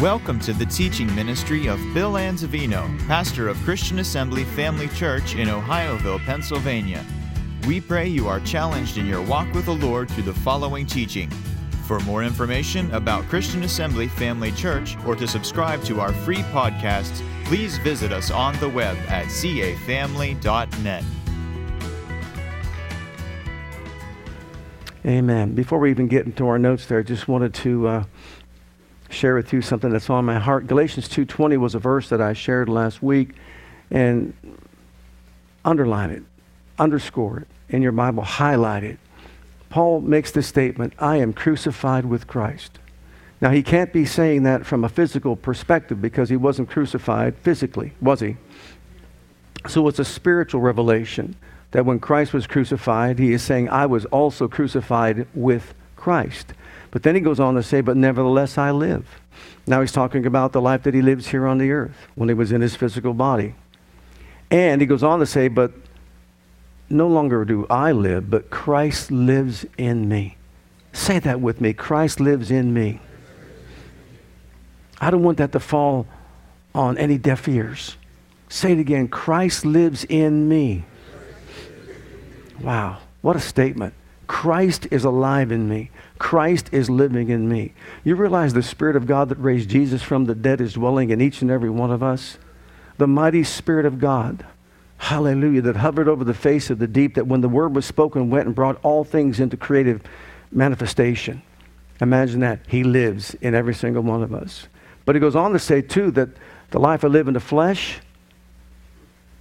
Welcome to the teaching ministry of Bill Anzavino, pastor of Christian Assembly Family Church in Ohioville, Pennsylvania. We pray you are challenged in your walk with the Lord through the following teaching. For more information about Christian Assembly Family Church or to subscribe to our free podcasts, please visit us on the web at cafamily.net. Amen. Before we even get into our notes there, I just wanted to uh, share with you something that's on my heart. Galatians 2:20 was a verse that I shared last week and underline it, underscore it in your Bible, highlight it. Paul makes this statement, I am crucified with Christ. Now he can't be saying that from a physical perspective because he wasn't crucified physically, was he? So it's a spiritual revelation that when Christ was crucified, he is saying, I was also crucified with Christ. But then he goes on to say, But nevertheless I live. Now he's talking about the life that he lives here on the earth when he was in his physical body. And he goes on to say, But no longer do I live, but Christ lives in me. Say that with me Christ lives in me. I don't want that to fall on any deaf ears. Say it again Christ lives in me. Wow, what a statement. Christ is alive in me. Christ is living in me. You realize the Spirit of God that raised Jesus from the dead is dwelling in each and every one of us? The mighty Spirit of God, hallelujah, that hovered over the face of the deep, that when the word was spoken, went and brought all things into creative manifestation. Imagine that. He lives in every single one of us. But he goes on to say, too, that the life I live in the flesh,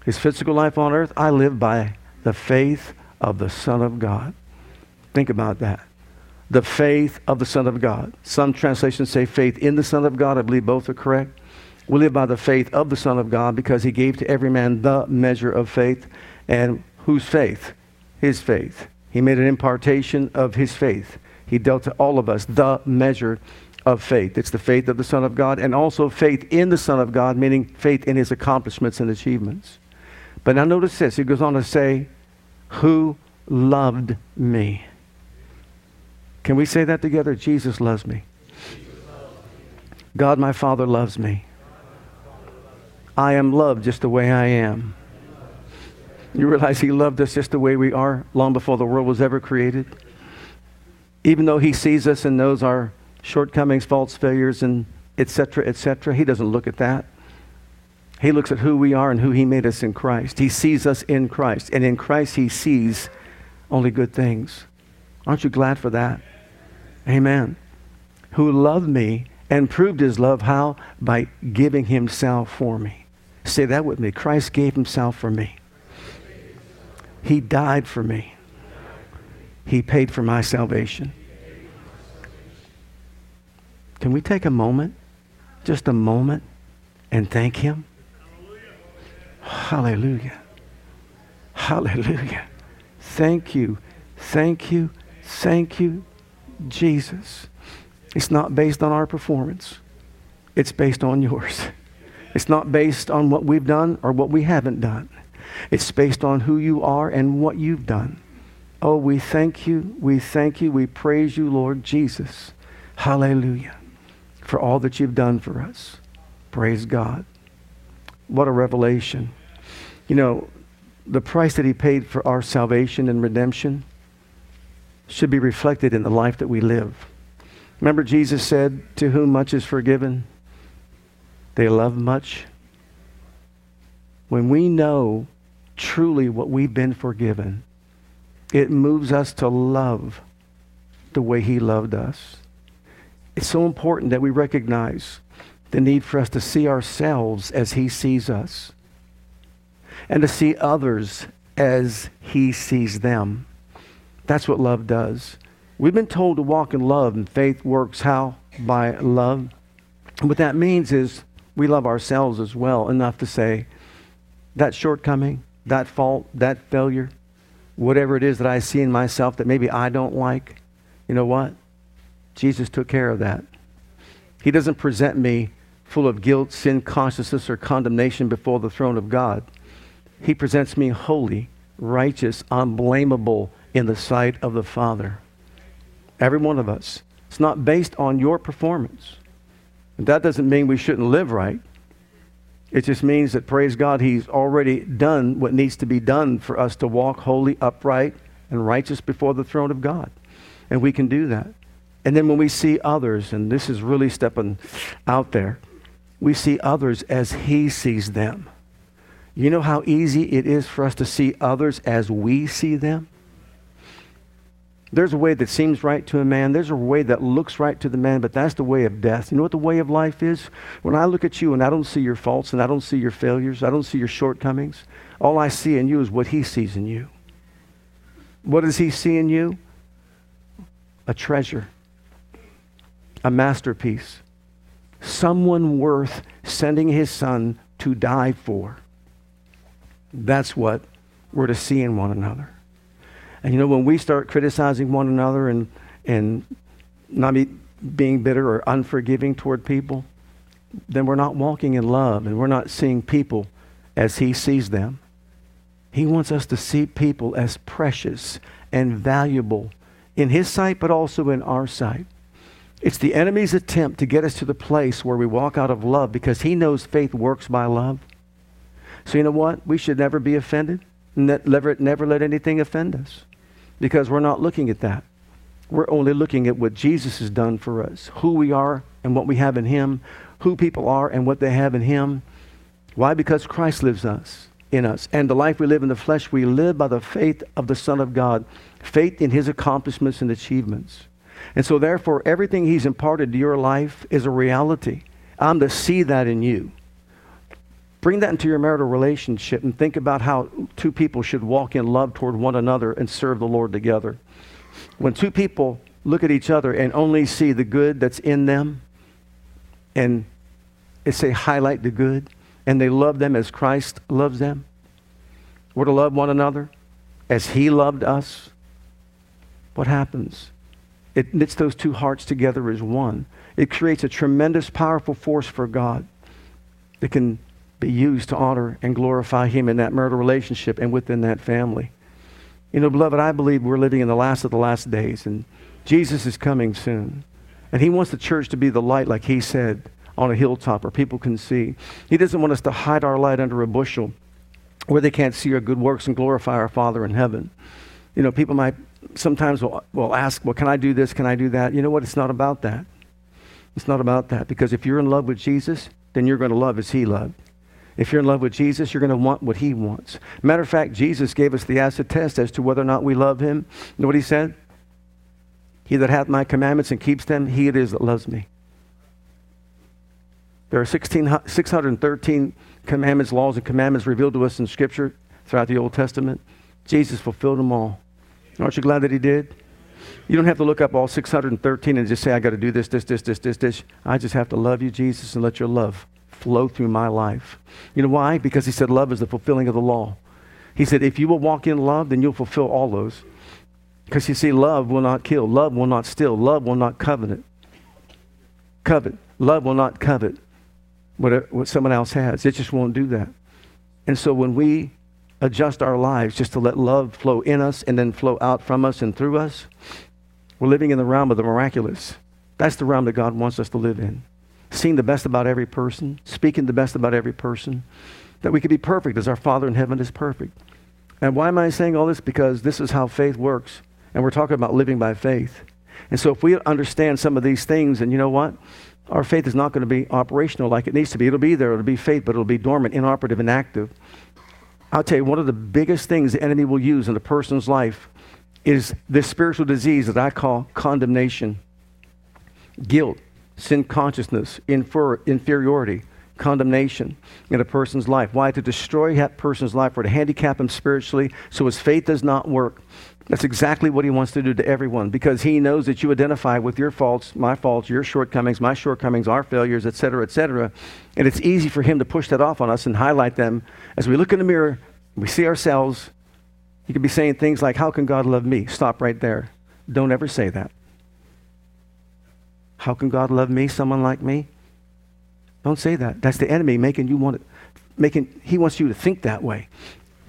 his physical life on earth, I live by the faith of the Son of God. Think about that. The faith of the Son of God. Some translations say faith in the Son of God. I believe both are correct. We live by the faith of the Son of God because he gave to every man the measure of faith. And whose faith? His faith. He made an impartation of his faith. He dealt to all of us the measure of faith. It's the faith of the Son of God and also faith in the Son of God, meaning faith in his accomplishments and achievements. But now notice this. He goes on to say, Who loved me? Can we say that together? Jesus loves me. God, my Father, loves me. I am loved just the way I am. You realize He loved us just the way we are long before the world was ever created? Even though He sees us and knows our shortcomings, faults, failures, and etc., etc., He doesn't look at that. He looks at who we are and who He made us in Christ. He sees us in Christ, and in Christ He sees only good things. Aren't you glad for that? Amen. Who loved me and proved his love how? By giving himself for me. Say that with me. Christ gave himself for me. He died for me. He paid for my salvation. Can we take a moment, just a moment, and thank him? Hallelujah. Hallelujah. Thank you. Thank you. Thank you, Jesus. It's not based on our performance, it's based on yours. It's not based on what we've done or what we haven't done. It's based on who you are and what you've done. Oh, we thank you. We thank you. We praise you, Lord Jesus. Hallelujah. For all that you've done for us. Praise God. What a revelation. You know, the price that he paid for our salvation and redemption should be reflected in the life that we live. Remember, Jesus said, To whom much is forgiven, they love much. When we know truly what we've been forgiven, it moves us to love the way He loved us. It's so important that we recognize the need for us to see ourselves as He sees us and to see others as He sees them. That's what love does. We've been told to walk in love, and faith works how? By love. And what that means is we love ourselves as well enough to say, that shortcoming, that fault, that failure, whatever it is that I see in myself that maybe I don't like, you know what? Jesus took care of that. He doesn't present me full of guilt, sin, consciousness, or condemnation before the throne of God. He presents me holy, righteous, unblameable, in the sight of the Father. Every one of us. It's not based on your performance. That doesn't mean we shouldn't live right. It just means that, praise God, He's already done what needs to be done for us to walk holy, upright, and righteous before the throne of God. And we can do that. And then when we see others, and this is really stepping out there, we see others as He sees them. You know how easy it is for us to see others as we see them? There's a way that seems right to a man. There's a way that looks right to the man, but that's the way of death. You know what the way of life is? When I look at you and I don't see your faults and I don't see your failures, I don't see your shortcomings, all I see in you is what he sees in you. What does he see in you? A treasure, a masterpiece, someone worth sending his son to die for. That's what we're to see in one another. And you know, when we start criticizing one another and, and not be, being bitter or unforgiving toward people, then we're not walking in love and we're not seeing people as He sees them. He wants us to see people as precious and valuable in His sight, but also in our sight. It's the enemy's attempt to get us to the place where we walk out of love because he knows faith works by love. So, you know what? We should never be offended. Never, never let anything offend us because we're not looking at that. We're only looking at what Jesus has done for us, who we are and what we have in Him, who people are and what they have in Him. Why? Because Christ lives us in us. And the life we live in the flesh, we live by the faith of the Son of God, faith in His accomplishments and achievements. And so, therefore, everything He's imparted to your life is a reality. I'm to see that in you. Bring that into your marital relationship and think about how two people should walk in love toward one another and serve the Lord together. When two people look at each other and only see the good that's in them, and say highlight the good, and they love them as Christ loves them, we're to love one another as He loved us. What happens? It knits those two hearts together as one. It creates a tremendous, powerful force for God that can be used to honor and glorify Him in that marital relationship and within that family. You know, beloved, I believe we're living in the last of the last days, and Jesus is coming soon. And He wants the church to be the light, like He said, on a hilltop where people can see. He doesn't want us to hide our light under a bushel where they can't see our good works and glorify our Father in heaven. You know, people might sometimes will, will ask, well, can I do this? Can I do that? You know what? It's not about that. It's not about that. Because if you're in love with Jesus, then you're going to love as He loved. If you're in love with Jesus, you're going to want what he wants. Matter of fact, Jesus gave us the acid test as to whether or not we love him. You know what he said? He that hath my commandments and keeps them, he it is that loves me. There are 16, 613 commandments, laws, and commandments revealed to us in Scripture throughout the Old Testament. Jesus fulfilled them all. Aren't you glad that he did? You don't have to look up all 613 and just say, I got to do this, this, this, this, this, this. I just have to love you, Jesus, and let your love flow through my life. You know why? Because he said love is the fulfilling of the law. He said, if you will walk in love, then you'll fulfill all those. Because you see, love will not kill, love will not steal, love will not covet. Covet. Love will not covet what, what someone else has. It just won't do that. And so when we adjust our lives just to let love flow in us and then flow out from us and through us, we're living in the realm of the miraculous. That's the realm that God wants us to live in seeing the best about every person, speaking the best about every person, that we could be perfect as our Father in heaven is perfect. And why am I saying all this? Because this is how faith works. And we're talking about living by faith. And so if we understand some of these things, and you know what? Our faith is not going to be operational like it needs to be. It'll be there, it'll be faith, but it'll be dormant, inoperative, inactive. I'll tell you, one of the biggest things the enemy will use in a person's life is this spiritual disease that I call condemnation, guilt, sin consciousness, infer, inferiority, condemnation in a person's life. Why? To destroy that person's life or to handicap him spiritually so his faith does not work. That's exactly what he wants to do to everyone because he knows that you identify with your faults, my faults, your shortcomings, my shortcomings, our failures, etc., etc. And it's easy for him to push that off on us and highlight them. As we look in the mirror, we see ourselves. He could be saying things like, How can God love me? Stop right there. Don't ever say that. How can God love me, someone like me? Don't say that. That's the enemy making you want to, making, he wants you to think that way.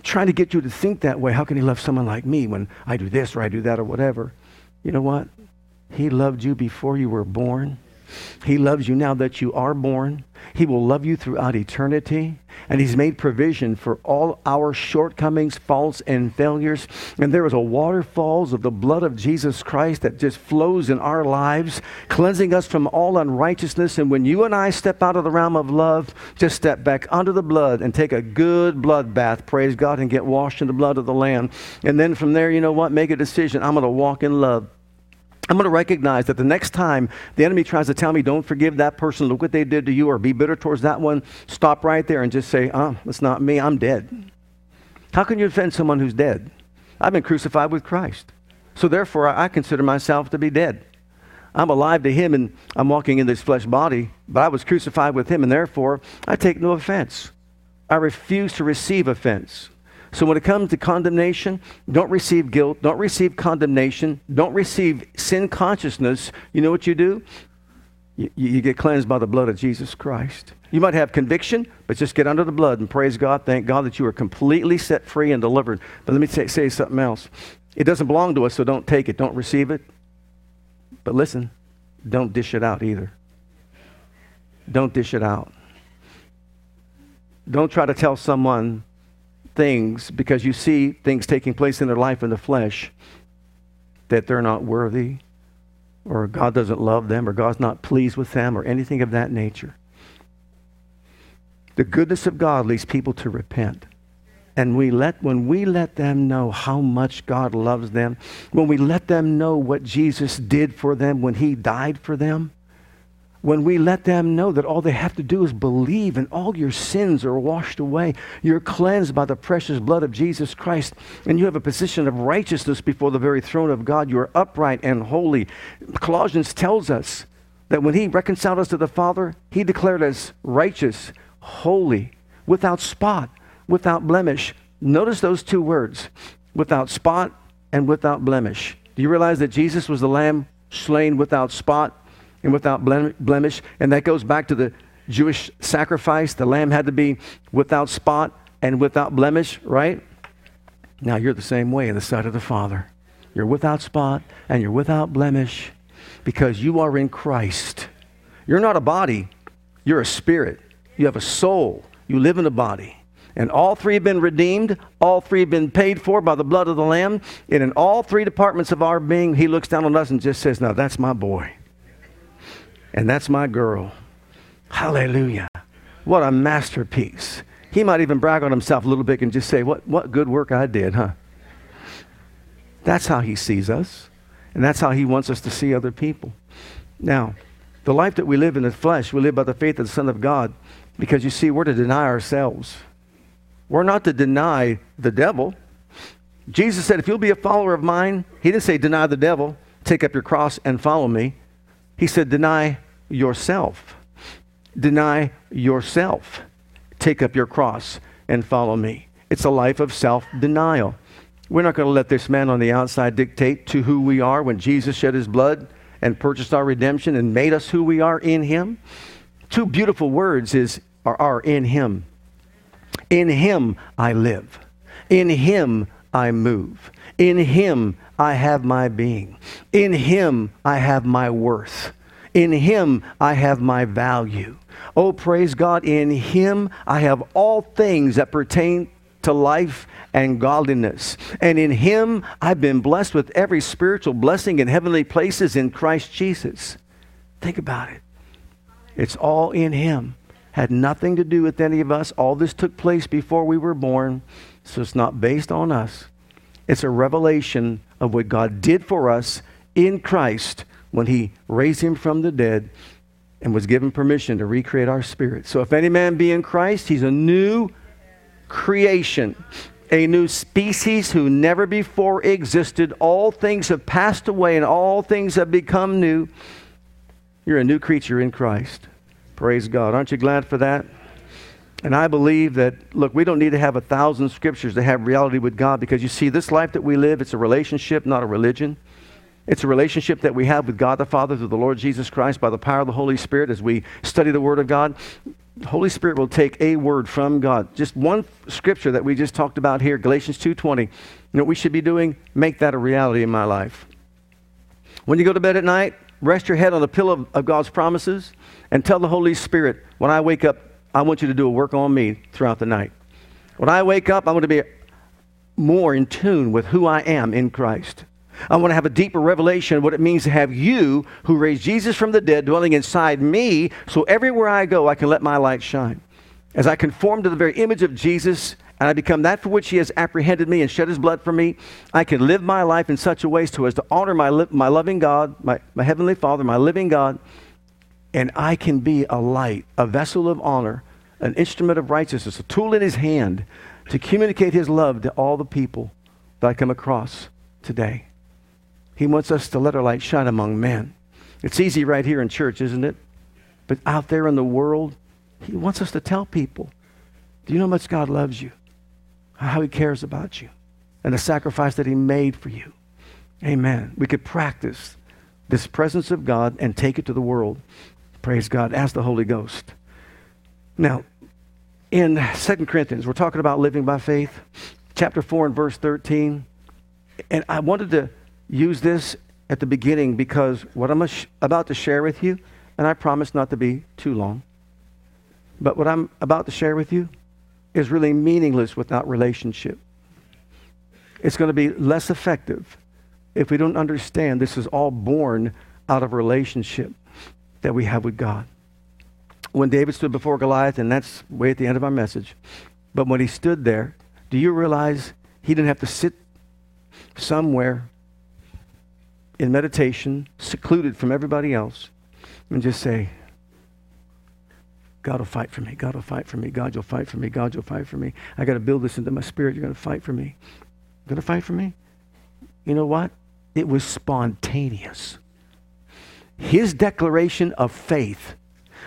Trying to get you to think that way. How can he love someone like me when I do this or I do that or whatever? You know what? He loved you before you were born. He loves you now that you are born. He will love you throughout eternity. And He's made provision for all our shortcomings, faults, and failures. And there is a waterfalls of the blood of Jesus Christ that just flows in our lives, cleansing us from all unrighteousness. And when you and I step out of the realm of love, just step back under the blood and take a good blood bath, praise God, and get washed in the blood of the Lamb. And then from there, you know what? Make a decision. I'm going to walk in love. I'm going to recognize that the next time the enemy tries to tell me, don't forgive that person, look what they did to you, or be bitter towards that one, stop right there and just say, uh, oh, it's not me, I'm dead. How can you offend someone who's dead? I've been crucified with Christ. So therefore, I consider myself to be dead. I'm alive to him and I'm walking in this flesh body, but I was crucified with him, and therefore I take no offense. I refuse to receive offense. So when it comes to condemnation, don't receive guilt, don't receive condemnation, don't receive sin consciousness. You know what you do? You, you, get cleansed by the blood of Jesus Christ. You might have conviction, but just get under the blood and praise God. Thank God that you are completely set free and delivered. But let me say, say something else. It doesn't belong to us, so don't take it, don't receive it. But listen, don't dish it out either. Don't dish it out. Don't try to tell someone things because you see things taking place in their life in the flesh that they're not worthy or God doesn't love them or God's not pleased with them or anything of that nature. The goodness of God leads people to repent. And we let, when we let them know how much God loves them, when we let them know what Jesus did for them when he died for them, when we let them know that all they have to do is believe and all your sins are washed away. You're cleansed by the precious blood of Jesus Christ, and you have a position of righteousness before the very throne of God. You are upright and holy. Colossians tells us that when He reconciled us to the Father, He declared us righteous, holy, without spot, without blemish. Notice those two words without spot and without blemish. Do you realize that Jesus was the Lamb slain without spot? And without blemish. And that goes back to the Jewish sacrifice. The lamb had to be without spot and without blemish, right? Now you're the same way in the sight of the Father. You're without spot and you're without blemish because you are in Christ. You're not a body, you're a spirit. You have a soul. You live in a body. And all three have been redeemed. All three have been paid for by the blood of the Lamb. And in all three departments of our being, He looks down on us and just says, Now that's my boy. And that's my girl. Hallelujah. What a masterpiece. He might even brag on himself a little bit and just say, What, what good work I did, huh? That's how he sees us. And that's how he wants us to see other people. Now, the life that we live in the flesh, we live by the faith of the Son of God because you see, we're to deny ourselves. We're not to deny the devil. Jesus said, If you'll be a follower of mine, he didn't say deny the devil, take up your cross and follow me. He said, Deny yourself. Deny yourself. Take up your cross and follow me. It's a life of self denial. We're not going to let this man on the outside dictate to who we are when Jesus shed his blood and purchased our redemption and made us who we are in him. Two beautiful words is are, are in him. In him I live. In him I move. In him I have my being. In him I have my worth. In him I have my value. Oh, praise God. In him I have all things that pertain to life and godliness. And in him I've been blessed with every spiritual blessing in heavenly places in Christ Jesus. Think about it. It's all in him. Had nothing to do with any of us. All this took place before we were born. So it's not based on us. It's a revelation of what God did for us in Christ when he raised him from the dead and was given permission to recreate our spirit. So if any man be in Christ, he's a new creation, a new species who never before existed. All things have passed away and all things have become new. You're a new creature in Christ. Praise God. Aren't you glad for that? And I believe that, look, we don't need to have a thousand scriptures to have reality with God because you see, this life that we live, it's a relationship, not a religion. It's a relationship that we have with God the Father through the Lord Jesus Christ by the power of the Holy Spirit as we study the Word of God. The Holy Spirit will take a word from God. Just one scripture that we just talked about here, Galatians 2.20. You know what we should be doing? Make that a reality in my life. When you go to bed at night, rest your head on the pillow of God's promises and tell the Holy Spirit, when I wake up, I want you to do a work on me throughout the night. When I wake up, I want to be more in tune with who I am in Christ. I want to have a deeper revelation of what it means to have you, who raised Jesus from the dead, dwelling inside me, so everywhere I go, I can let my light shine. As I conform to the very image of Jesus and I become that for which He has apprehended me and shed His blood for me, I can live my life in such a way so as to honor my, li- my loving God, my, my Heavenly Father, my living God, and I can be a light, a vessel of honor, an instrument of righteousness, a tool in His hand to communicate His love to all the people that I come across today. He wants us to let our light shine among men. It's easy right here in church, isn't it? But out there in the world, He wants us to tell people, do you know how much God loves you? how he cares about you and the sacrifice that he made for you. Amen. We could practice this presence of God and take it to the world. Praise God. Ask the Holy Ghost. Now, in Second Corinthians, we're talking about living by faith, chapter 4 and verse 13. And I wanted to use this at the beginning because what I'm about to share with you, and I promise not to be too long, but what I'm about to share with you is really meaningless without relationship. It's going to be less effective if we don't understand this is all born out of relationship that we have with God. When David stood before Goliath, and that's way at the end of our message, but when he stood there, do you realize he didn't have to sit somewhere in meditation, secluded from everybody else, and just say, God will fight for me. God will fight for me. God, you'll fight for me. God, you'll fight for me. I got to build this into my spirit. You're going to fight for me. You're going to fight for me? You know what? It was spontaneous. His declaration of faith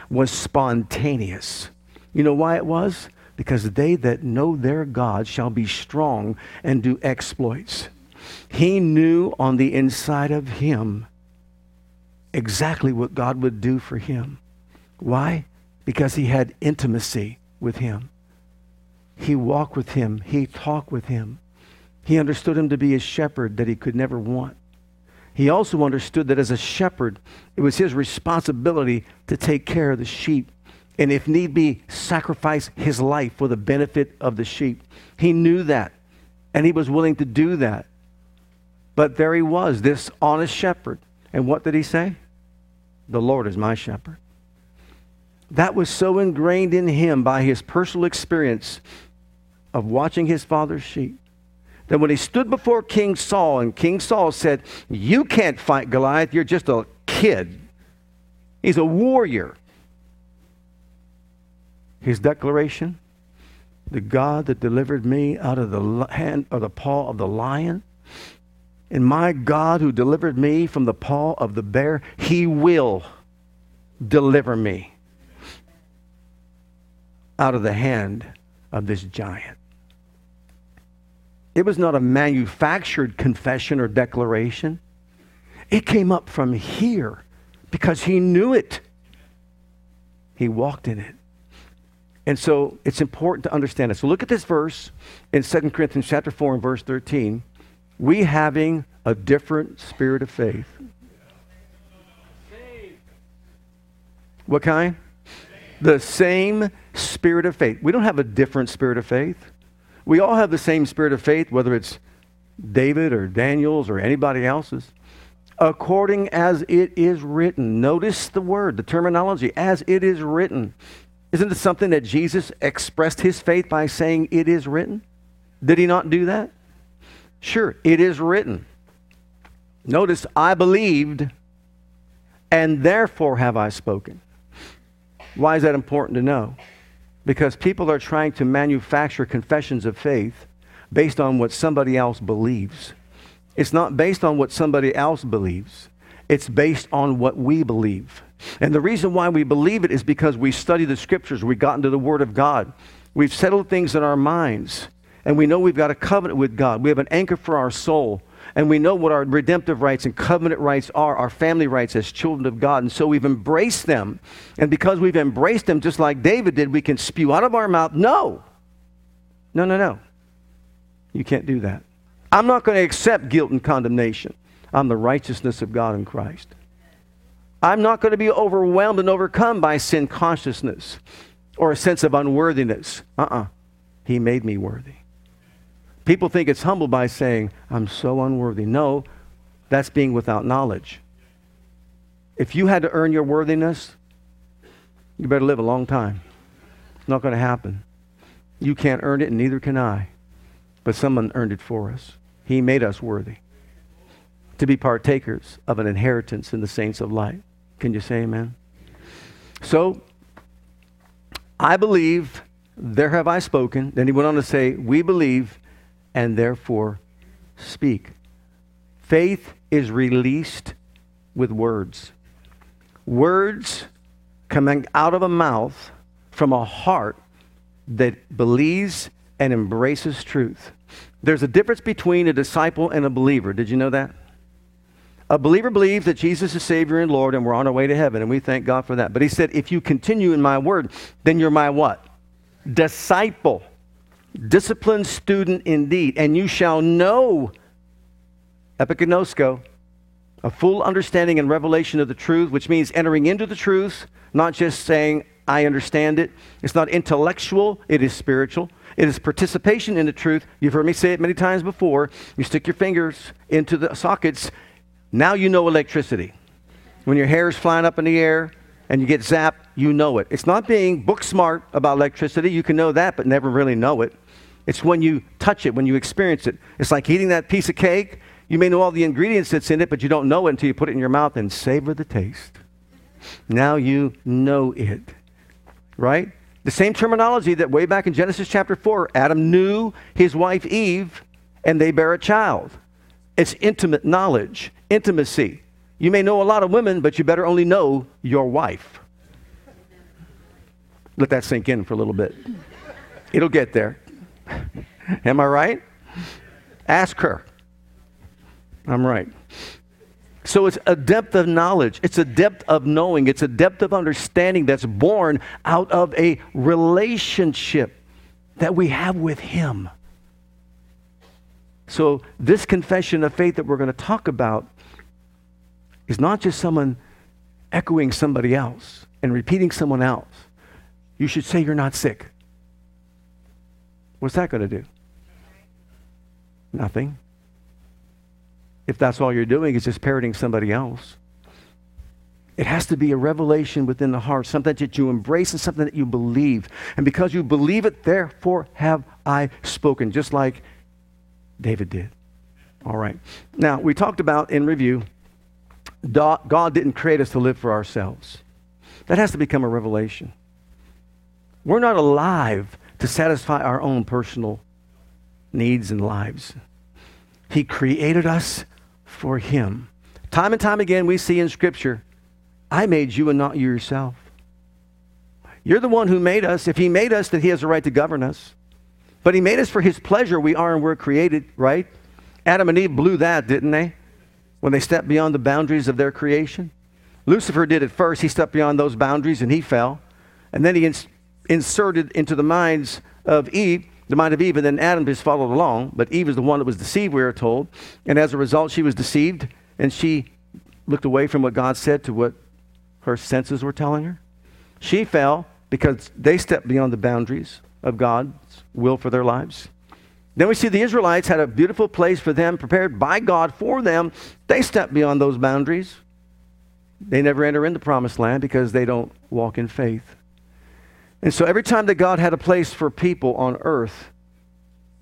was spontaneous. You know why it was? Because they that know their God shall be strong and do exploits. He knew on the inside of him exactly what God would do for him. Why? because he had intimacy with him. He walked with him, he talked with him. He understood him to be a shepherd that he could never want. He also understood that as a shepherd, it was his responsibility to take care of the sheep and, if need be, sacrifice his life for the benefit of the sheep. He knew that, and he was willing to do that. But there he was, this honest shepherd. And what did he say? The Lord is my shepherd that was so ingrained in him by his personal experience of watching his father's sheep that when he stood before King Saul and King Saul said, You can't fight Goliath, you're just a kid. He's a warrior. His declaration, the God that delivered me out of the hand or the paw of the lion, and my God who delivered me from the paw of the bear, he will deliver me out of the hand of this giant. It was not a manufactured confession or declaration. It came up from here because he knew it. He walked in it. And so it's important to understand it. So look at this verse in 2 Corinthians chapter 4 and verse 13. We having a different spirit of faith. What kind? the same spirit of faith. We don't have a different spirit of faith. We all have the same spirit of faith, whether it's David or Daniel's or anybody else's. According as it is written. Notice the word, the terminology, as it is written. Isn't it something that Jesus expressed his faith by saying, It is written? Did he not do that? Sure, it is written. Notice, I believed, and therefore have I spoken. Why is that important to know? Because people are trying to manufacture confessions of faith based on what somebody else believes. It's not based on what somebody else believes, it's based on what we believe. And the reason why we believe it is because we study the scriptures, we got into the Word of God, we've settled things in our minds, and we know we've got a covenant with God. We have an anchor for our soul and we know what our redemptive rights and covenant rights are, our family rights as children of God. And so we've embraced them. And because we've embraced them, just like David did, we can spew out of our mouth, no. No, no, no. You can't do that. I'm not going to accept guilt and condemnation. I'm the righteousness of God in Christ. I'm not going to be overwhelmed and overcome by sin consciousness or a sense of unworthiness. Uh uh He made me worthy. People think it's humble by saying, I'm so unworthy. No, that's being without knowledge. If you had to earn your worthiness, you better live a long time. It's not going to happen. You can't earn it, and neither can I. But someone earned it for us. He made us worthy to be partakers of an inheritance in the saints of light. Can you say amen? So, I believe, there have I spoken. Then he went on to say, We believe and therefore speak. Faith is released with words. Words coming out of a mouth from a heart that believes and embraces truth. There's a difference between a disciple and a believer. Did you know that? A believer believes that Jesus is Savior and Lord and we're on our way to heaven, and we thank God for that. But he said, if you continue in my word, then you're my what? Disciple. Disciplined student indeed. And you shall know, epiginosko, a full understanding and revelation of the truth, which means entering into the truth, not just saying, I understand it. It's not intellectual, it is spiritual. It is participation in the truth. You've heard me say it many times before. You stick your fingers into the sockets, now you know electricity. When your hair is flying up in the air and you get zapped, you know it. It's not being book smart about electricity. You can know that, but never really know it. It's when you touch it, when you experience it. It's like eating that piece of cake. You may know all the ingredients that's in it, but you don't know it until you put it in your mouth and savor the taste. Now you know it. Right? The same terminology that way back in Genesis chapter 4, Adam knew his wife Eve and they bear a child. It's intimate knowledge, intimacy. You may know a lot of women, but you better only know your wife. Let that sink in for a little bit. It'll get there. Am I right? Ask her. I'm right. So it's a depth of knowledge, it's a depth of knowing, it's a depth of understanding that's born out of a relationship that we have with Him. So, this confession of faith that we're going to talk about is not just someone echoing somebody else and repeating someone else. You should say you're not sick. What's that going to do? Nothing. If that's all you're doing is just parroting somebody else. It has to be a revelation within the heart, something that you embrace and something that you believe. And because you believe it, therefore have I spoken. Just like David did. All right. Now, we talked about in review, God didn't create us to live for ourselves. That has to become a revelation. We're not alive to satisfy our own personal needs and lives. He created us for Him. Time and time again, we see in Scripture, I made you and not you yourself. You're the one who made us. If He made us, then He has a right to govern us. But he made us for his pleasure. We are and we're created, right? Adam and Eve blew that, didn't they? When they stepped beyond the boundaries of their creation. Lucifer did it first. He stepped beyond those boundaries and he fell. And then he inserted into the minds of Eve, the mind of Eve, and then Adam just followed along. But Eve is the one that was deceived, we are told. And as a result, she was deceived and she looked away from what God said to what her senses were telling her. She fell because they stepped beyond the boundaries of God's will for their lives. Then we see the Israelites had a beautiful place for them, prepared by God for them. They stepped beyond those boundaries. They never enter in the promised land because they don't walk in faith. And so every time that God had a place for people on earth,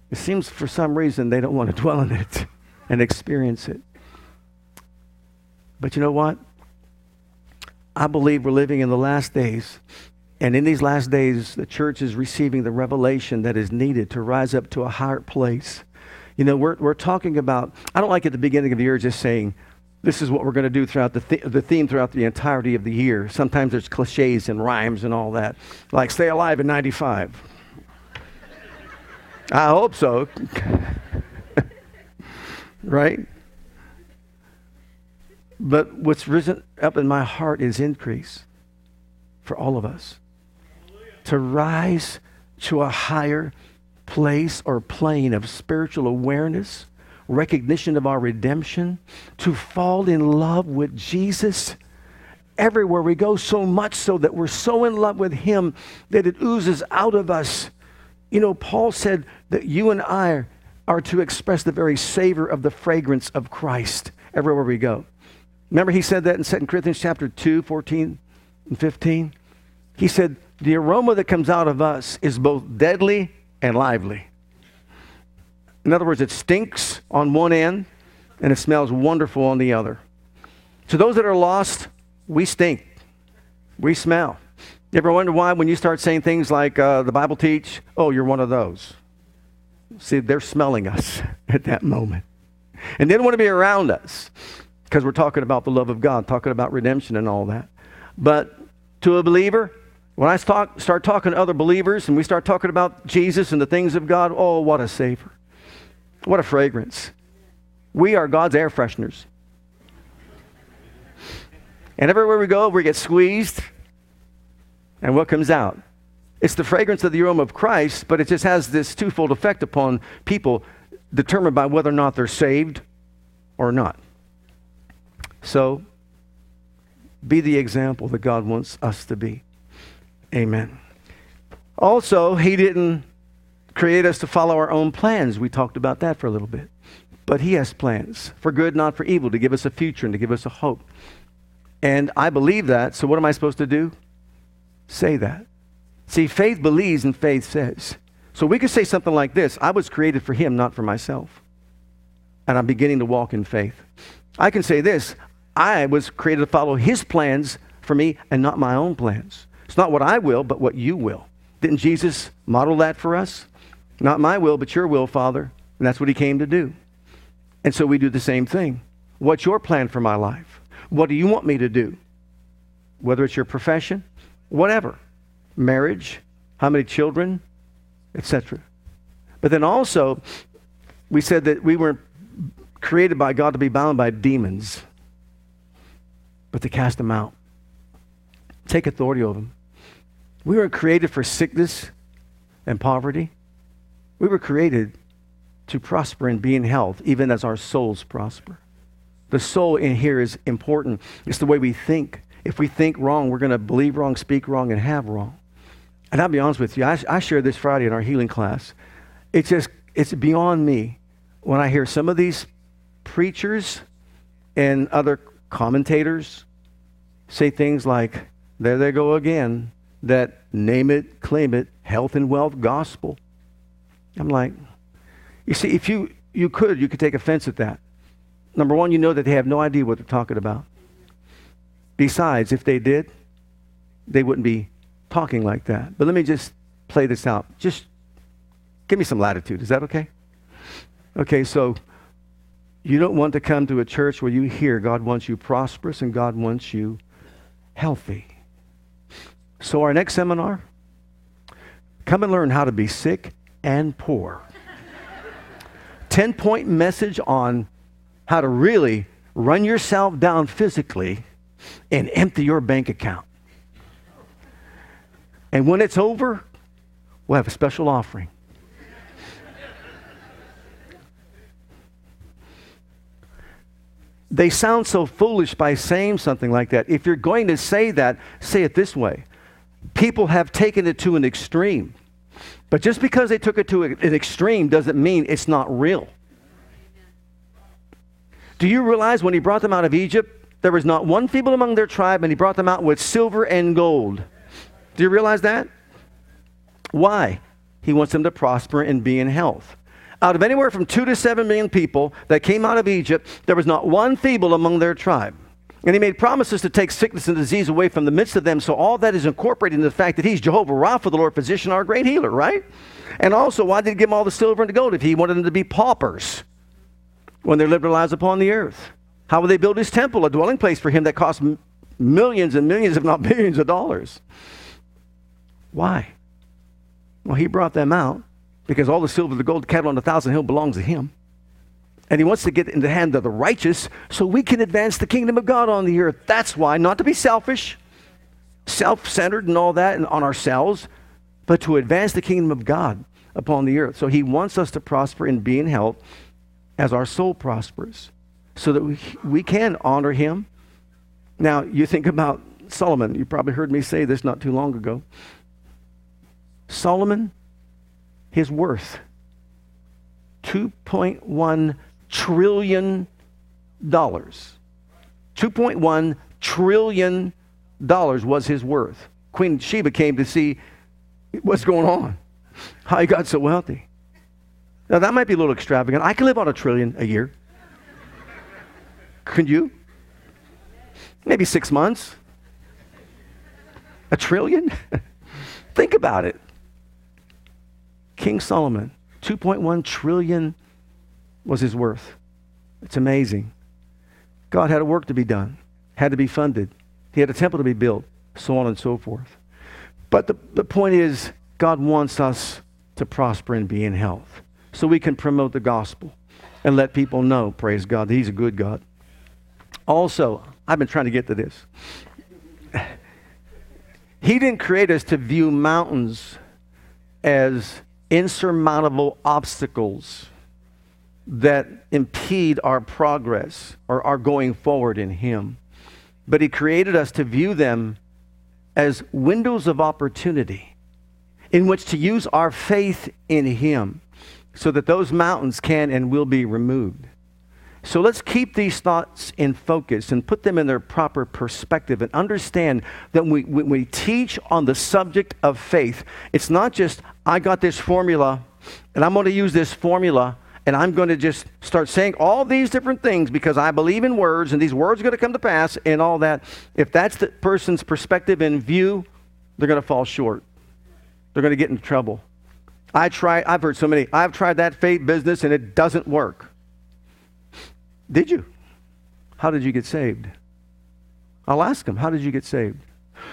it seems for some reason they don't want to dwell in it and experience it. But you know what? I believe we're living in the last days and in these last days, the church is receiving the revelation that is needed to rise up to a higher place. You know, we're, we're talking about, I don't like at the beginning of the year just saying, this is what we're going to do throughout the, th- the theme throughout the entirety of the year. Sometimes there's cliches and rhymes and all that, like stay alive in 95. I hope so. right? But what's risen up in my heart is increase for all of us to rise to a higher place or plane of spiritual awareness, recognition of our redemption, to fall in love with Jesus everywhere we go, so much so that we're so in love with Him that it oozes out of us. You know, Paul said that you and I are to express the very savor of the fragrance of Christ everywhere we go. Remember, he said that in 2 Corinthians chapter 2, 14 and 15? He said, The aroma that comes out of us is both deadly and lively. In other words, it stinks on one end and it smells wonderful on the other. To those that are lost, we stink. We smell. You ever wonder why when you start saying things like uh, the Bible teach, oh, you're one of those? See, they're smelling us at that moment. And they don't want to be around us because we're talking about the love of God, talking about redemption and all that. But to a believer, when I start talking to other believers and we start talking about Jesus and the things of God, oh, what a savor. What a fragrance. We are God's air fresheners. And everywhere we go, we get squeezed. And what comes out? It's the fragrance of the aroma of Christ, but it just has this twofold effect upon people determined by whether or not they're saved or not. So, be the example that God wants us to be. Amen. Also, He didn't create us to follow our own plans. We talked about that for a little bit. But He has plans for good, not for evil, to give us a future and to give us a hope. And I believe that, so what am I supposed to do? Say that. See, faith believes and faith says. So we could say something like this I was created for Him, not for myself. And I'm beginning to walk in faith. I can say this I was created to follow His plans for me and not my own plans. It's not what I will, but what you will. Didn't Jesus model that for us? Not my will, but your will, Father. And that's what He came to do. And so we do the same thing. What's your plan for my life? What do you want me to do? Whether it's your profession, whatever, marriage, how many children, etc. But then also, we said that we weren't created by God to be bound by demons, but to cast them out. Take authority over them. We were created for sickness and poverty. We were created to prosper and be in health, even as our souls prosper. The soul in here is important. It's the way we think. If we think wrong, we're going to believe wrong, speak wrong, and have wrong. And I'll be honest with you, I, I shared this Friday in our healing class. It's just, it's beyond me when I hear some of these preachers and other commentators say things like, there they go again, that name it, claim it, health and wealth gospel. I'm like, you see, if you, you could, you could take offense at that. Number one, you know that they have no idea what they're talking about. Besides, if they did, they wouldn't be talking like that. But let me just play this out. Just give me some latitude. Is that okay? Okay, so you don't want to come to a church where you hear God wants you prosperous and God wants you healthy. So, our next seminar, come and learn how to be sick and poor. 10 point message on how to really run yourself down physically and empty your bank account. And when it's over, we'll have a special offering. they sound so foolish by saying something like that. If you're going to say that, say it this way People have taken it to an extreme. But just because they took it to an extreme doesn't mean it's not real. Do you realize when he brought them out of Egypt, there was not one feeble among their tribe, and he brought them out with silver and gold? Do you realize that? Why? He wants them to prosper and be in health. Out of anywhere from two to seven million people that came out of Egypt, there was not one feeble among their tribe. And he made promises to take sickness and disease away from the midst of them. So all that is incorporated in the fact that he's Jehovah Rapha, the Lord physician, our great healer, right? And also, why did he give them all the silver and the gold if he wanted them to be paupers when they lived their lives upon the earth? How would they build his temple, a dwelling place for him that cost millions and millions, if not billions of dollars? Why? Well, he brought them out because all the silver, the gold, the cattle on the thousand hill belongs to him and he wants to get in the hand of the righteous so we can advance the kingdom of God on the earth. That's why, not to be selfish, self centered, and all that and on ourselves, but to advance the kingdom of God upon the earth. So he wants us to prosper and be in health as our soul prospers so that we, we can honor him. Now, you think about Solomon, you probably heard me say this not too long ago. Solomon, his worth, $2.1 trillion. dollars. $2.1 trillion was his worth. Queen Sheba came to see what's going on, how he got so wealthy. Now, that might be a little extravagant. I can live on a trillion a year. Can you? Maybe six months. A trillion? Think about it. King Solomon, 2.1 trillion was his worth. It's amazing. God had a work to be done, had to be funded. He had a temple to be built, so on and so forth. But the, the point is, God wants us to prosper and be in health so we can promote the gospel and let people know, praise God, He's a good God. Also, I've been trying to get to this. He didn't create us to view mountains as insurmountable obstacles that impede our progress or our going forward in Him. But He created us to view them as windows of opportunity in which to use our faith in Him so that those mountains can and will be removed. So let's keep these thoughts in focus and put them in their proper perspective and understand that we, when we teach on the subject of faith, it's not just, I got this formula and I'm going to use this formula and I'm going to just start saying all these different things because I believe in words and these words are going to come to pass and all that. If that's the person's perspective and view, they're going to fall short. They're going to get in trouble. I try, I've heard so many, I've tried that faith business and it doesn't work. Did you? How did you get saved? I'll ask them, how did you get saved?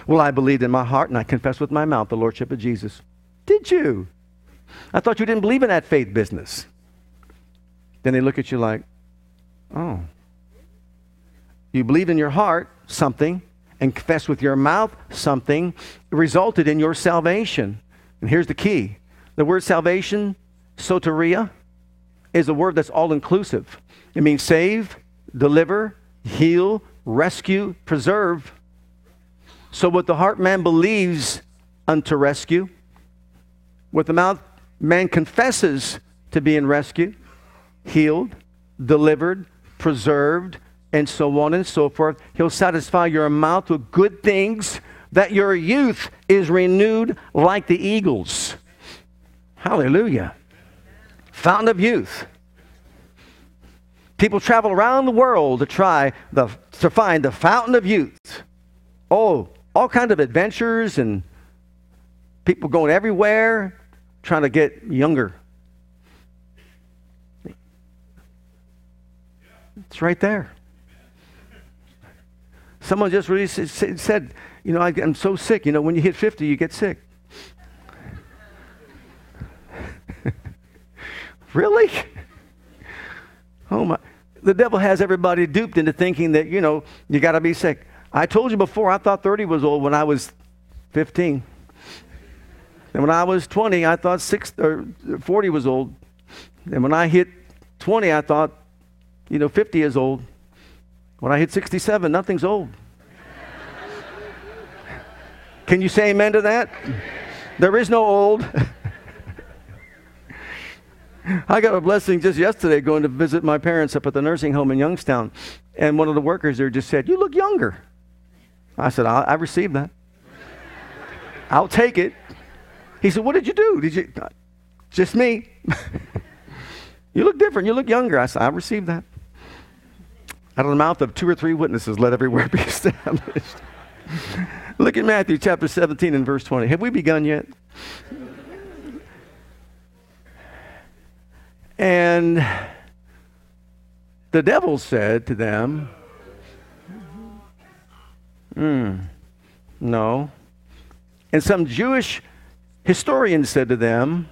Well, I believed in my heart and I confessed with my mouth the Lordship of Jesus. Did you? I thought you didn't believe in that faith business. Then they look at you like, oh. You believe in your heart something and confess with your mouth something resulted in your salvation. And here's the key the word salvation, soteria, is a word that's all inclusive. It means save, deliver, heal, rescue, preserve. So, what the heart man believes unto rescue, what the mouth man confesses to be in rescue, healed, delivered, preserved, and so on and so forth. He'll satisfy your mouth with good things that your youth is renewed like the eagles. Hallelujah. Fountain of youth. People travel around the world to try the, to find the fountain of youth. Oh, all kinds of adventures and people going everywhere trying to get younger. It's right there. Someone just really said, you know, I'm so sick. You know, when you hit 50, you get sick. really? Oh my. The devil has everybody duped into thinking that, you know, you got to be sick. I told you before, I thought 30 was old when I was 15. And when I was 20, I thought six, or 40 was old. And when I hit 20, I thought, you know, 50 is old. When I hit 67, nothing's old. Can you say amen to that? There is no old. I got a blessing just yesterday going to visit my parents up at the nursing home in Youngstown. And one of the workers there just said, You look younger. I said, I, I received that. I'll take it. He said, What did you do? Did you? Just me. you look different. You look younger. I said, I received that. Out of the mouth of two or three witnesses, let every word be established. look at Matthew chapter 17 and verse 20. Have we begun yet? And the devil said to them, hmm, No. And some Jewish historians said to them,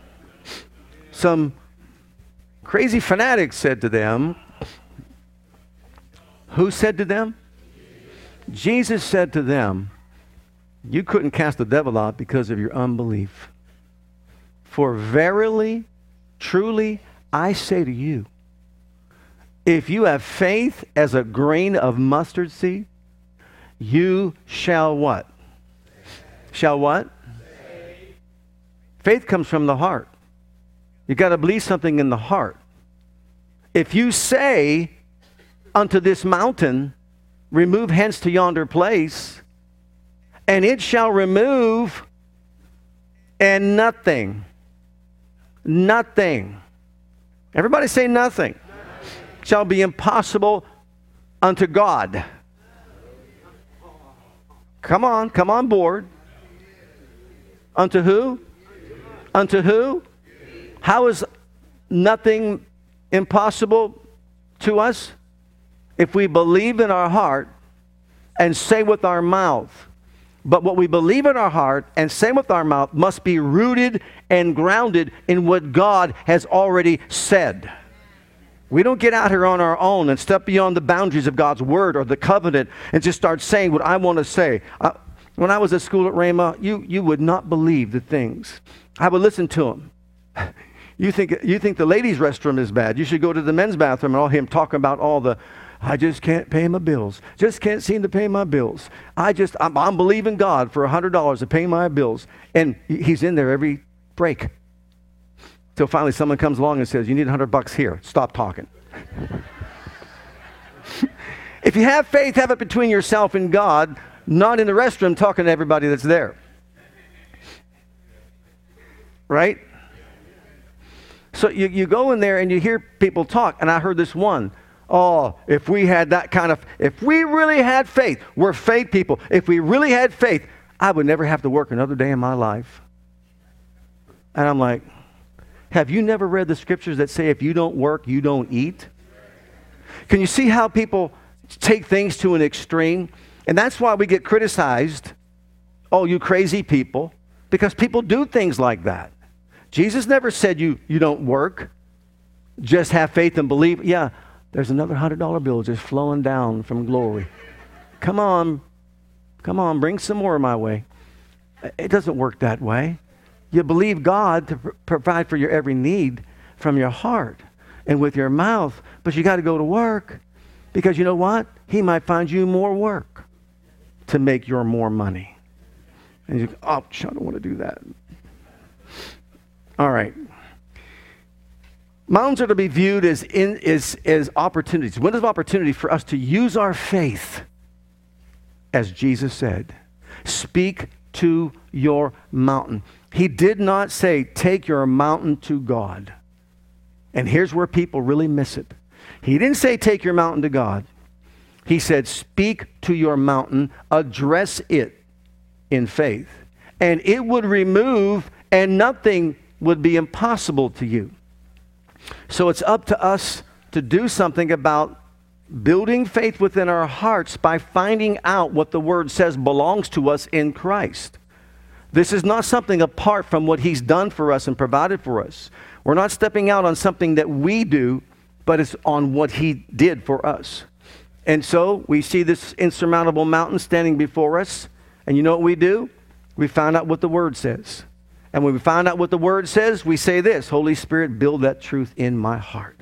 some crazy fanatics said to them, Who said to them? Jesus said to them, You couldn't cast the devil out because of your unbelief. For verily, truly, I say to you, if you have faith as a grain of mustard seed, you shall what? Shall what? Faith comes from the heart. You got to believe something in the heart. If you say unto this mountain, remove hence to yonder place, and it shall remove, and nothing, nothing. Everybody say nothing. nothing. Shall be impossible unto God. Come on, come on board. Unto who? Unto who? How is nothing impossible to us? If we believe in our heart and say with our mouth, but what we believe in our heart and say with our mouth must be rooted and grounded in what God has already said. We don't get out here on our own and step beyond the boundaries of God's word or the covenant and just start saying what I want to say. Uh, when I was at school at Rhema, you, you would not believe the things. I would listen to them. You think, you think the ladies' restroom is bad. You should go to the men's bathroom and all him talking about all the I just can't pay my bills. Just can't seem to pay my bills. I just, I'm, I'm believing God for $100 to pay my bills. And he's in there every break. Till finally someone comes along and says, You need 100 bucks here. Stop talking. if you have faith, have it between yourself and God, not in the restroom talking to everybody that's there. Right? So you, you go in there and you hear people talk. And I heard this one Oh, if we had that kind of, if we really had faith, we're faith people. If we really had faith, I would never have to work another day in my life. And I'm like, have you never read the scriptures that say if you don't work, you don't eat? Can you see how people take things to an extreme? And that's why we get criticized. Oh, you crazy people. Because people do things like that. Jesus never said you, you don't work, just have faith and believe. Yeah, there's another $100 bill just flowing down from glory. Come on. Come on, bring some more my way. It doesn't work that way. You believe God to pr- provide for your every need from your heart and with your mouth, but you got to go to work because you know what? He might find you more work to make your more money. And you go, oh, I don't want to do that. All right. Mountains are to be viewed as, in, as, as opportunities, windows of opportunity for us to use our faith, as Jesus said. Speak to your mountain. He did not say, take your mountain to God. And here's where people really miss it. He didn't say, take your mountain to God. He said, speak to your mountain, address it in faith, and it would remove, and nothing would be impossible to you. So it's up to us to do something about building faith within our hearts by finding out what the Word says belongs to us in Christ. This is not something apart from what He's done for us and provided for us. We're not stepping out on something that we do, but it's on what He did for us. And so we see this insurmountable mountain standing before us. And you know what we do? We find out what the Word says. And when we find out what the word says, we say this Holy Spirit, build that truth in my heart.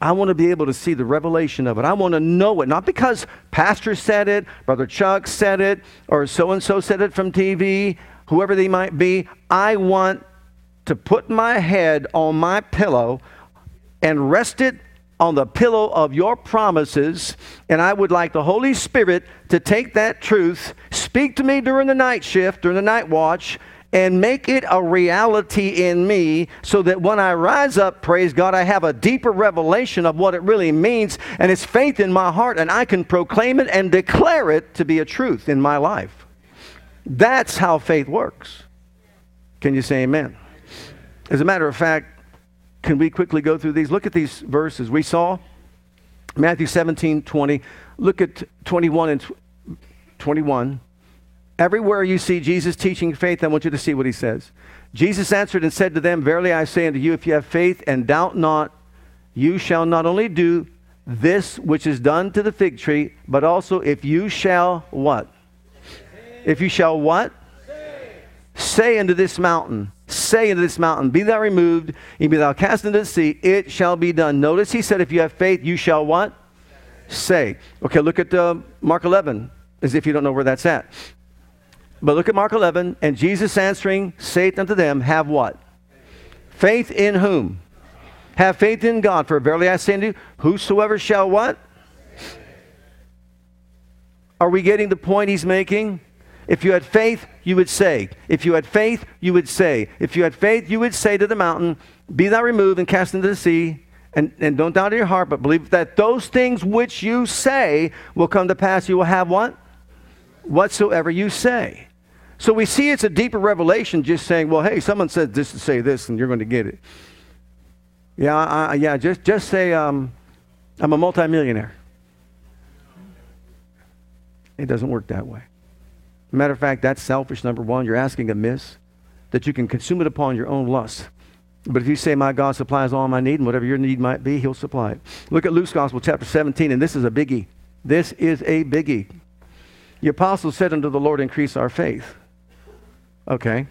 I want to be able to see the revelation of it. I want to know it, not because Pastor said it, Brother Chuck said it, or so and so said it from TV, whoever they might be. I want to put my head on my pillow and rest it on the pillow of your promises. And I would like the Holy Spirit to take that truth, speak to me during the night shift, during the night watch, and make it a reality in me so that when I rise up, praise God, I have a deeper revelation of what it really means and it's faith in my heart and I can proclaim it and declare it to be a truth in my life. That's how faith works. Can you say amen? As a matter of fact, can we quickly go through these? Look at these verses. We saw Matthew 17, 20. Look at 21 and 21. Everywhere you see Jesus teaching faith, I want you to see what he says. Jesus answered and said to them, Verily I say unto you, if you have faith and doubt not, you shall not only do this which is done to the fig tree, but also if you shall what? If you shall what? Say, say unto this mountain, say unto this mountain, be thou removed, and be thou cast into the sea, it shall be done. Notice he said, if you have faith, you shall what? Say. Okay, look at uh, Mark 11. as if you don't know where that's at. But look at Mark 11, and Jesus answering, saith unto them, Have what? Faith in whom? Have faith in God, for verily I say unto you, whosoever shall what? Are we getting the point he's making? If you had faith, you would say. If you had faith, you would say. If you had faith, you would say to the mountain, Be thou removed and cast into the sea. And, and don't doubt in your heart, but believe that those things which you say will come to pass. You will have what? Whatsoever you say. So we see it's a deeper revelation just saying, well, hey, someone said this to say this, and you're going to get it. Yeah, I, yeah, just, just say, um, I'm a multimillionaire. It doesn't work that way. Matter of fact, that's selfish, number one. You're asking amiss, that you can consume it upon your own lust. But if you say, My God supplies all my need, and whatever your need might be, He'll supply it. Look at Luke's Gospel, chapter 17, and this is a biggie. This is a biggie. The apostles said unto the Lord, Increase our faith. Okay.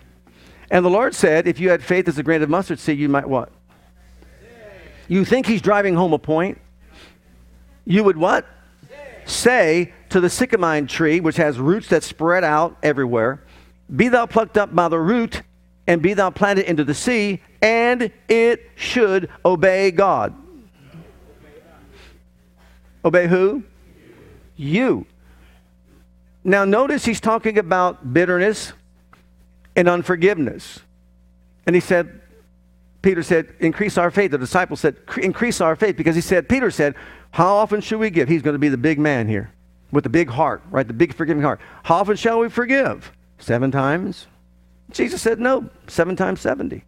And the Lord said, If you had faith as a grain of mustard seed, you might what? You think He's driving home a point? You would what? Say to the sycamine tree, which has roots that spread out everywhere, Be thou plucked up by the root, and be thou planted into the sea, and it should obey God. Obey who? You. Now, notice he's talking about bitterness and unforgiveness. And he said, Peter said, increase our faith. The disciple said, increase our faith because he said, Peter said, how often should we give? He's going to be the big man here with the big heart, right? The big forgiving heart. How often shall we forgive? Seven times? Jesus said, no, seven times 70.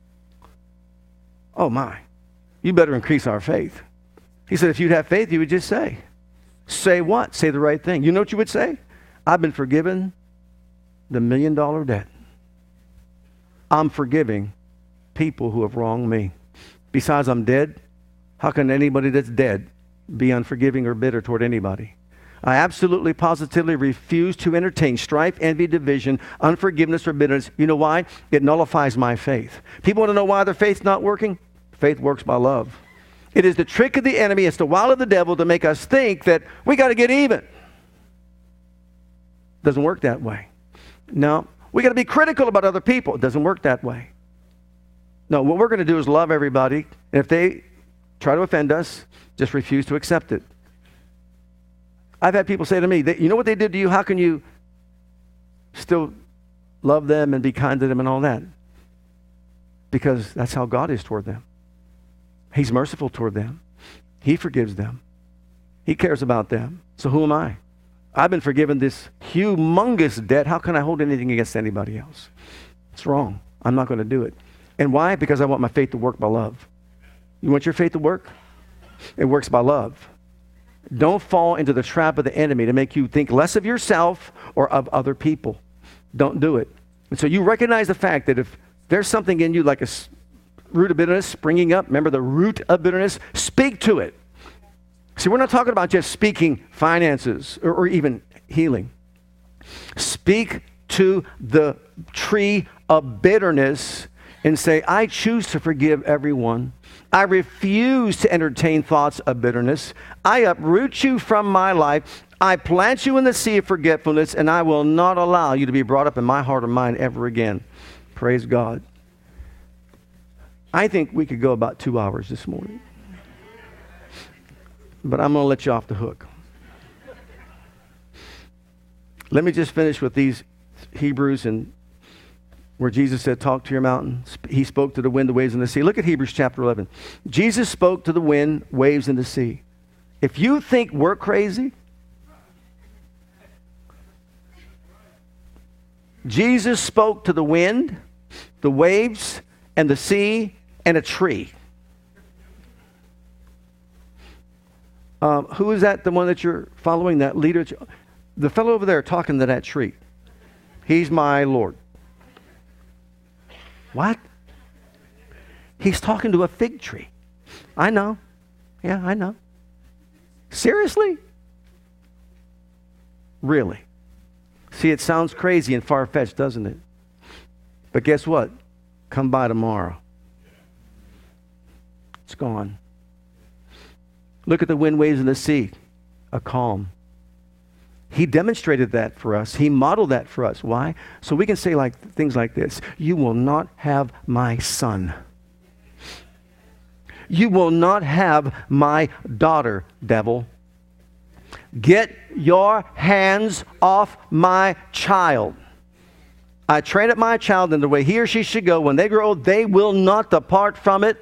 Oh my, you better increase our faith. He said, if you'd have faith, you would just say. Say what? Say the right thing. You know what you would say? I've been forgiven the million dollar debt. I'm forgiving people who have wronged me. Besides, I'm dead. How can anybody that's dead be unforgiving or bitter toward anybody? I absolutely, positively refuse to entertain strife, envy, division, unforgiveness, or bitterness. You know why? It nullifies my faith. People want to know why their faith's not working? Faith works by love. It is the trick of the enemy, it's the wile of the devil to make us think that we got to get even. Doesn't work that way. No, we got to be critical about other people. It doesn't work that way. No, what we're going to do is love everybody. And if they try to offend us, just refuse to accept it. I've had people say to me, you know what they did to you? How can you still love them and be kind to them and all that? Because that's how God is toward them. He's merciful toward them. He forgives them. He cares about them. So who am I? I've been forgiven this humongous debt. How can I hold anything against anybody else? It's wrong. I'm not going to do it. And why? Because I want my faith to work by love. You want your faith to work? It works by love. Don't fall into the trap of the enemy to make you think less of yourself or of other people. Don't do it. And so you recognize the fact that if there's something in you like a root of bitterness springing up, remember the root of bitterness, speak to it. See, we're not talking about just speaking finances or, or even healing. Speak to the tree of bitterness and say, I choose to forgive everyone. I refuse to entertain thoughts of bitterness. I uproot you from my life. I plant you in the sea of forgetfulness, and I will not allow you to be brought up in my heart or mind ever again. Praise God. I think we could go about two hours this morning. But I'm going to let you off the hook. Let me just finish with these Hebrews and where Jesus said, Talk to your mountain. He spoke to the wind, the waves, and the sea. Look at Hebrews chapter 11. Jesus spoke to the wind, waves, and the sea. If you think we're crazy, Jesus spoke to the wind, the waves, and the sea, and a tree. Um, who is that, the one that you're following, that leader? The fellow over there talking to that tree. He's my Lord. What? He's talking to a fig tree. I know. Yeah, I know. Seriously? Really? See, it sounds crazy and far fetched, doesn't it? But guess what? Come by tomorrow. It's gone. Look at the wind, waves, and the sea. A calm. He demonstrated that for us. He modeled that for us. Why? So we can say like things like this. You will not have my son. You will not have my daughter, devil. Get your hands off my child. I train up my child in the way he or she should go. When they grow old, they will not depart from it.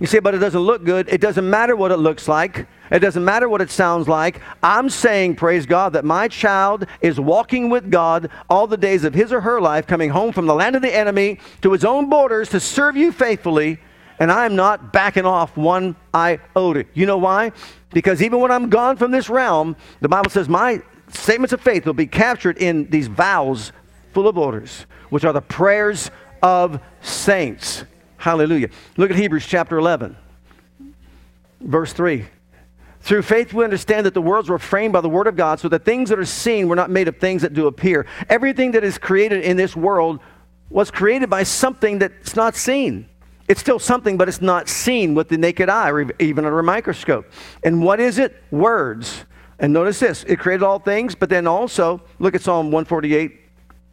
You say, but it doesn't look good. It doesn't matter what it looks like. It doesn't matter what it sounds like. I'm saying, praise God, that my child is walking with God all the days of his or her life, coming home from the land of the enemy to his own borders to serve you faithfully, and I'm not backing off one iota. You know why? Because even when I'm gone from this realm, the Bible says my statements of faith will be captured in these vows full of orders, which are the prayers of saints. Hallelujah. Look at Hebrews chapter 11, verse 3. Through faith, we understand that the worlds were framed by the Word of God, so that things that are seen were not made of things that do appear. Everything that is created in this world was created by something that's not seen. It's still something, but it's not seen with the naked eye or even under a microscope. And what is it? Words. And notice this it created all things, but then also, look at Psalm 148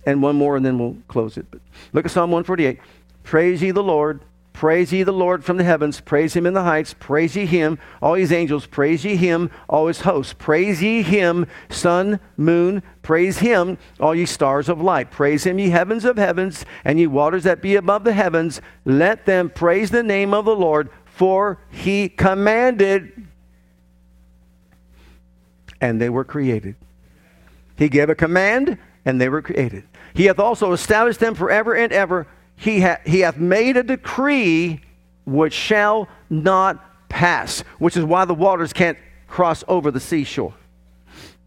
and one more, and then we'll close it. But look at Psalm 148. Praise ye the Lord. Praise ye the Lord from the heavens. Praise him in the heights. Praise ye him, all his angels. Praise ye him, all his hosts. Praise ye him, sun, moon. Praise him, all ye stars of light. Praise him, ye heavens of heavens, and ye waters that be above the heavens. Let them praise the name of the Lord, for he commanded, and they were created. He gave a command, and they were created. He hath also established them forever and ever he, ha- he hath made a decree which shall not pass, which is why the waters can't cross over the seashore.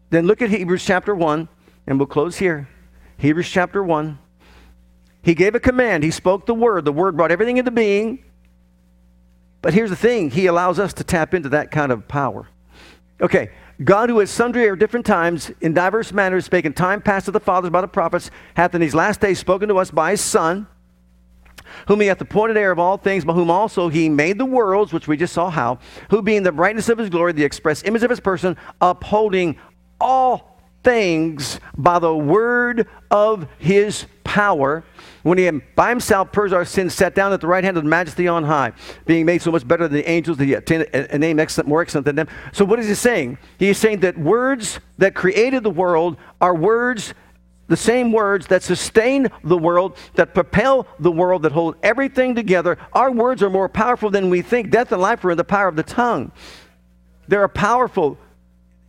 Then look at Hebrews chapter 1, and we'll close here. Hebrews chapter 1. He gave a command, he spoke the word, the word brought everything into being. But here's the thing he allows us to tap into that kind of power. Okay, God, who at sundry or different times, in diverse manners, spake in time past to the fathers by the prophets, hath in these last days spoken to us by his Son whom he hath appointed heir of all things, by whom also he made the worlds, which we just saw how, who being the brightness of his glory, the express image of his person, upholding all things by the word of his power, when he by himself purged our sins, sat down at the right hand of the majesty on high, being made so much better than the angels, that he attained a name excellent, more excellent than them. So what is he saying? He is saying that words that created the world are words the same words that sustain the world, that propel the world, that hold everything together. Our words are more powerful than we think. Death and life are in the power of the tongue. They are powerful,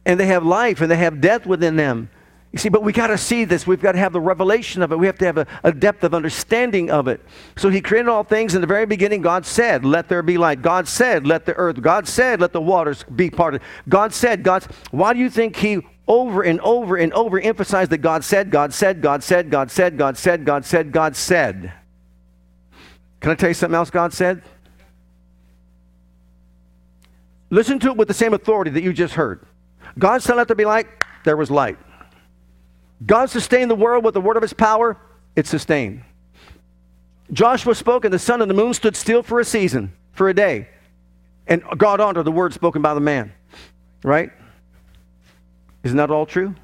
and they have life, and they have death within them. You see, but we got to see this. We've got to have the revelation of it. We have to have a, a, depth of understanding of it. So he created all things. In the very beginning, God said, Let there be light. God said, Let the earth. God said, Let the waters be parted. God said, God's. Why do you think he over and over and over emphasize that God said, God said, God said, God said, God said, God said, God said. Can I tell you something else God said? Listen to it with the same authority that you just heard. God said, Let there be light, there was light. God sustained the world with the word of his power, it sustained. Joshua spoke, and the sun and the moon stood still for a season, for a day. And God honored the word spoken by the man. Right? Isn't that all true?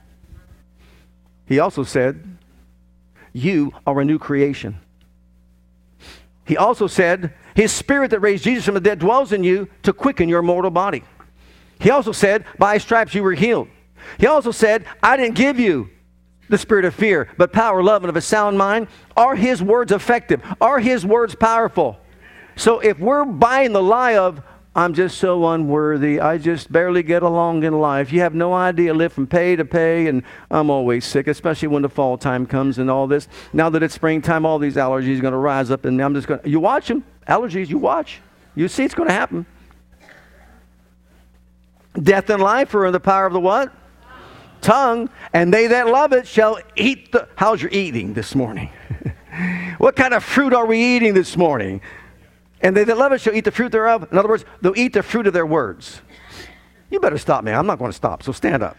He also said, You are a new creation. He also said, His spirit that raised Jesus from the dead dwells in you to quicken your mortal body. He also said, By his stripes you were healed. He also said, I didn't give you the spirit of fear, but power, love, and of a sound mind. Are his words effective? Are his words powerful? So if we're buying the lie of, I'm just so unworthy. I just barely get along in life. You have no idea. live from pay to pay, and I'm always sick, especially when the fall time comes and all this. Now that it's springtime, all these allergies are going to rise up, and I'm just going to. You watch them. Allergies, you watch. You see it's going to happen. Death and life are in the power of the what? Tongue. And they that love it shall eat the. How's your eating this morning? what kind of fruit are we eating this morning? And they that love it shall eat the fruit thereof. In other words, they'll eat the fruit of their words. You better stop me. I'm not going to stop, so stand up.